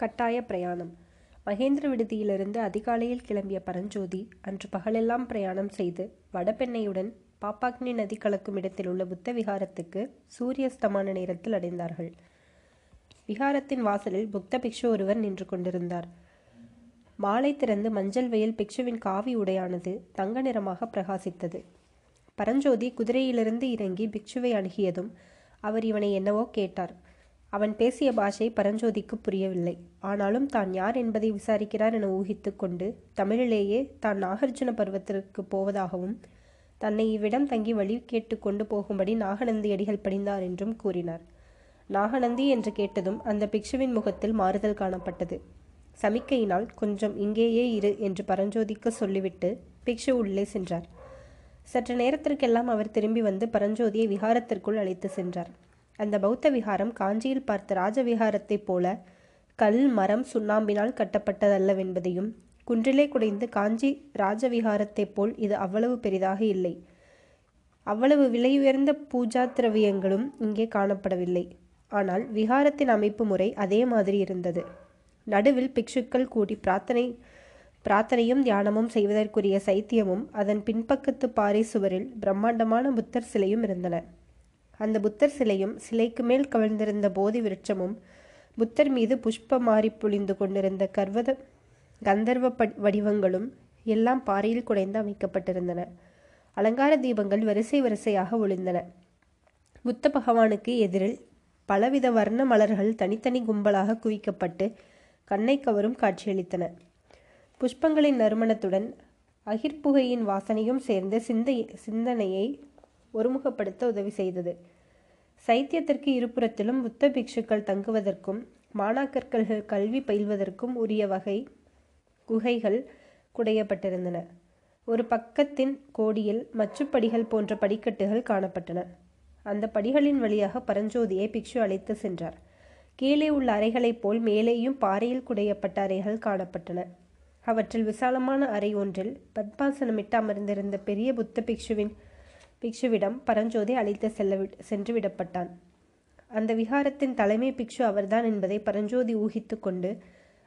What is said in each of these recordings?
கட்டாய பிரயாணம். மகேந்திர விடுதியிலிருந்து அதிகாலையில் கிளம்பிய பரஞ்சோதி அன்று பகலெல்லாம் பிரயாணம் செய்து வடபெண்ணையுடன் பாப்பாக்னி நதி கலக்கும் இடத்தில் உள்ள புத்த விகாரத்துக்கு சூரியஸ்தமான நேரத்தில் அடைந்தார்கள். விகாரத்தின் வாசலில் புத்த பிக்ஷு ஒருவர் நின்று கொண்டிருந்தார். மாலை திறந்து மஞ்சள் வெயில் பிக்ஷுவின் காவி உடையானது தங்க நிறமாக பிரகாசித்தது. பரஞ்சோதி குதிரையிலிருந்து இறங்கி பிக்ஷுவை அணுகியதும் அவர் இவனை என்னவோ கேட்டார். அவன் பேசிய பாஷை பரஞ்சோதிக்கு புரியவில்லை. ஆனாலும் தான் யார் என்பதை விசாரிக்கிறார் என ஊகித்து கொண்டு தமிழிலேயே தான் நாகார்ஜுன பருவத்திற்கு போவதாகவும் தன்னை இவ்விடம் தங்கி வழி கேட்டு கொண்டு போகும்படி நாகநந்தி அடிகள் படிந்தார் என்றும் கூறினார். நாகநந்தி என்று கேட்டதும் அந்த பிக்ஷுவின் முகத்தில் மாறுதல் காணப்பட்டது. சமிக்கையினால் கொஞ்சம் இங்கேயே இரு என்று பரஞ்சோதிக்கு சொல்லிவிட்டு பிக்ஷு உள்ளே சென்றார். சற்று நேரத்திற்கெல்லாம் அவர் திரும்பி வந்து பரஞ்சோதியை விகாரத்திற்குள் அழைத்து சென்றார். அந்த பௌத்த விகாரம் காஞ்சியில் பார்த்த ராஜவிகாரத்தைப் போல கல் மரம் சுண்ணாம்பினால் கட்டப்பட்டதல்லவென்பதையும் குன்றிலே குடைந்து காஞ்சி ராஜவிகாரத்தைப் போல் இது அவ்வளவு பெரிதாக இல்லை. அவ்வளவு விலை உயர்ந்த பூஜா திரவியங்களும் இங்கே காணப்படவில்லை. ஆனால் விகாரத்தின் அமைப்பு முறை அதே மாதிரி இருந்தது. நடுவில் பிக்ஷுக்கள் கூடி பிரார்த்தனை பிரார்த்தனையும் தியானமும் செய்வதற்குரிய சைத்தியமும் அதன் பின்பக்கத்து பாறை சுவரில் பிரம்மாண்டமான புத்தர் சிலையும் இருந்தன. அந்த புத்தர் சிலையும் சிலைக்கு மேல் கவிழ்ந்திருந்த போதி விருட்சமும் புத்தர் மீது புஷ்ப மாறி புழிந்து கொண்டிருந்த கர்வத கந்தர்வ வடிவங்களும் எல்லாம் பாறையில் குடைந்து அமைக்கப்பட்டிருந்தன. அலங்கார தீபங்கள் வரிசை வரிசையாக ஒளிந்தன புத்த பகவானுக்கு எதிரில் பலவித வர்ண மலர்கள் தனித்தனி கும்பலாக குவிக்கப்பட்டு கண்ணை கவரும் காட்சியளித்தன. புஷ்பங்களின் நறுமணத்துடன் அகிர்புகையின் வாசனையும் சேர்ந்து சிந்தை சிந்தனையை ஒருமுகப்படுத்த உதவி செய்தது. சைத்தியத்திற்கு இருபுறத்திலும் புத்த பிக்ஷுக்கள் தங்குவதற்கும் மாணாக்கர்கள் கல்வி பயில்வதற்கும் உரிய வகை குகைகள் குடையப்பட்டிருந்தன. ஒரு பக்கத்தின் கோடியில் மச்சுப்படிகள் போன்ற படிக்கட்டுகள் காணப்பட்டன. அந்த படிகளின் வழியாக பரஞ்சோதியை பிக்ஷு அழைத்து சென்றார். கீழே உள்ள அறைகளைப் போல் மேலேயும் பாறையில் குடையப்பட்ட அறைகள் காணப்பட்டன. அவற்றில் விசாலமான அறை ஒன்றில் பத்மாசனமிட்டு அமர்ந்திருந்த பெரிய புத்த பிக்ஷுவின் பிக்ஷுவிடம் பரஞ்சோதி அழைத்து செல்ல சென்று விடப்பட்டான். அந்த விகாரத்தின் தலைமை பிக்ஷு அவர்தான் என்பதை பரஞ்சோதி ஊகித்து கொண்டு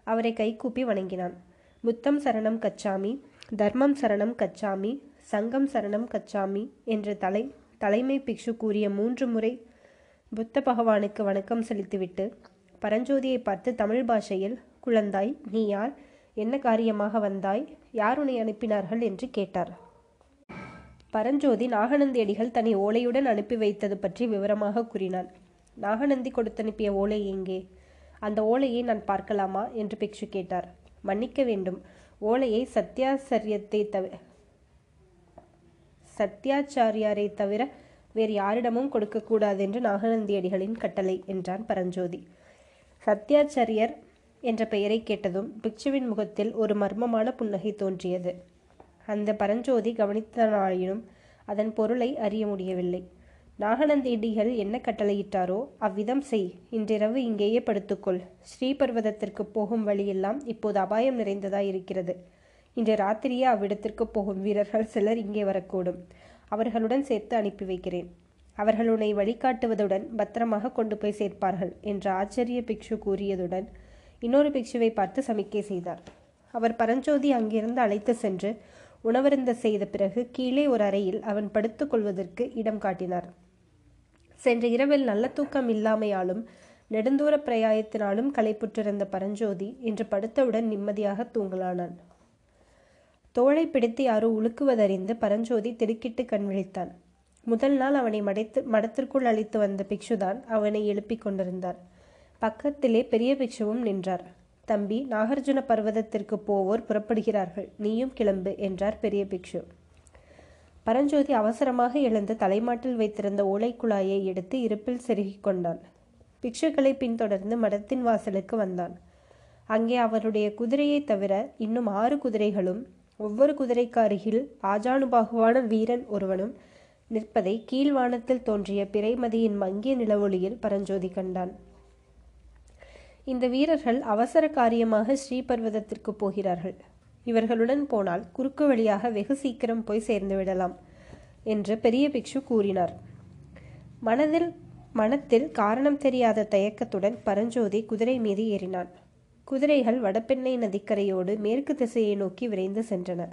அவரை கைகூப்பி வணங்கினான். புத்தம் சரணம் கச்சாமி தர்மம் சரணம் கச்சாமி சங்கம் சரணம் கச்சாமி என்ற தலை தலைமை பிக்ஷு கூறிய மூன்று முறை புத்த பகவானுக்கு வணக்கம் செலுத்திவிட்டு பரஞ்சோதியை பார்த்து தமிழ் பாஷையில் குழந்தாய் நீ யார்? என்ன காரியமாக வந்தாய்? யார் உன்னை அனுப்பினார்கள்? என்று கேட்டார். பரஞ்சோதி நாகநந்தி அடிகள் தன்னை ஓலையுடன் அனுப்பி வைத்தது பற்றி விவரமாக கூறினான். நாகநந்தி கொடுத்தனுப்பிய ஓலை எங்கே? அந்த ஓலையை நான் பார்க்கலாமா? என்று பிக்ஷு கேட்டார். மன்னிக்க வேண்டும். ஓலையை சத்தியாசரியத்தை தவிர சத்யாச்சாரியாரை தவிர வேறு யாரிடமும் கொடுக்கக்கூடாது என்று நாகநந்தியடிகளின் கட்டளை என்றான் பரஞ்சோதி. சத்யாச்சாரியர் என்ற பெயரை கேட்டதும் பிக்ஷுவின் முகத்தில் ஒரு மர்மமான புன்னகை தோன்றியது. அந்த பரஞ்சோதி கவனித்தனாயினும் அதன் பொருளை அறிய முடியவில்லை. நாகநந்தேடிகள் என்ன கட்டளையிட்டாரோ அவ்விதம் செய். இன்றிரவு இங்கேயே படுத்துக்கொள். ஸ்ரீபர்வதத்திற்கு போகும் வழியெல்லாம் இப்போது அபாயம் நிறைந்ததாய் இருக்கிறது. இன்று ராத்திரியே அவ்விடத்திற்கு போகும் வீரர்கள் சிலர் இங்கே வரக்கூடும். அவர்களுடன் சேர்த்து அனுப்பி வைக்கிறேன். அவர்கள் உன்னை வழிகாட்டுவதுடன் பத்திரமாக கொண்டு போய் சேர்ப்பார்கள் என்று ஆச்சரிய பிக்ஷு கூறியதுடன் இன்னொரு பிக்ஷுவை பார்த்து சமிக்கை செய்தார். அவர் பரஞ்சோதி அங்கிருந்து அழைத்து சென்று உணவருந்த செய்த பிறகு கீழே ஒரு அறையில் அவன் படுத்துக்கொள்வதற்கு இடம் காட்டினார். சென்ற இரவில் நல்ல தூக்கம் இல்லாமையாலும் நெடுந்தூர பிரயாயத்தினாலும் களைப்புற்றிருந்த பரஞ்சோதி இன்று படுத்தவுடன் நிம்மதியாக தூங்கலானான். தோளை பிடித்து யாரோ உழுக்குவதறிந்து பரஞ்சோதி திடுக்கிட்டு கண் விழித்தான். முதல் நாள் அவனை மடைத்து மடத்திற்குள் அழைத்து வந்த பிக்ஷுதான் அவனை எழுப்பிக் கொண்டிருந்தார். பக்கத்திலே பெரிய பிக்ஷுவும் நின்றார். தம்பி நாகார்ஜுன பர்வதத்திற்கு போவோர் புறப்படுகிறார்கள். நீயும் கிளம்பு என்றார் பெரிய பிக்ஷு. பரஞ்சோதி அவசரமாக எழுந்து தலைமாட்டில் வைத்திருந்த ஓலைக்குழாயை எடுத்து இருப்பில் செருகிக் கொண்டான். பிக்ஷுக்களை பின்தொடர்ந்து மடத்தின் வாசலுக்கு வந்தான். அங்கே அவருடைய குதிரையை தவிர இன்னும் ஆறு குதிரைகளும் ஒவ்வொரு குதிரைக்கு அருகில் ஆஜானுபாகுவான வீரன் ஒருவனும் நிற்பதை கீழ்வானத்தில் தோன்றிய பிறைமதியின் மங்கிய நிலவொளியில் பரஞ்சோதி கண்டான். இந்த வீரர்கள் அவசர காரியமாக ஸ்ரீபர்வதத்திற்கு போகிறார்கள். இவர்களுடன் போனால் குறுக்கு வழியாக வெகு சீக்கிரம் போய் சேர்ந்து விடலாம் என்று பெரிய பிக்ஷு கூறினார். மனதில் மனத்தில் காரணம் தெரியாத தயக்கத்துடன் பரஞ்சோதி குதிரை மீது ஏறினான். குதிரைகள் வடபெண்ணை நதிக்கரையோடு மேற்கு திசையை நோக்கி விரைந்து சென்றன.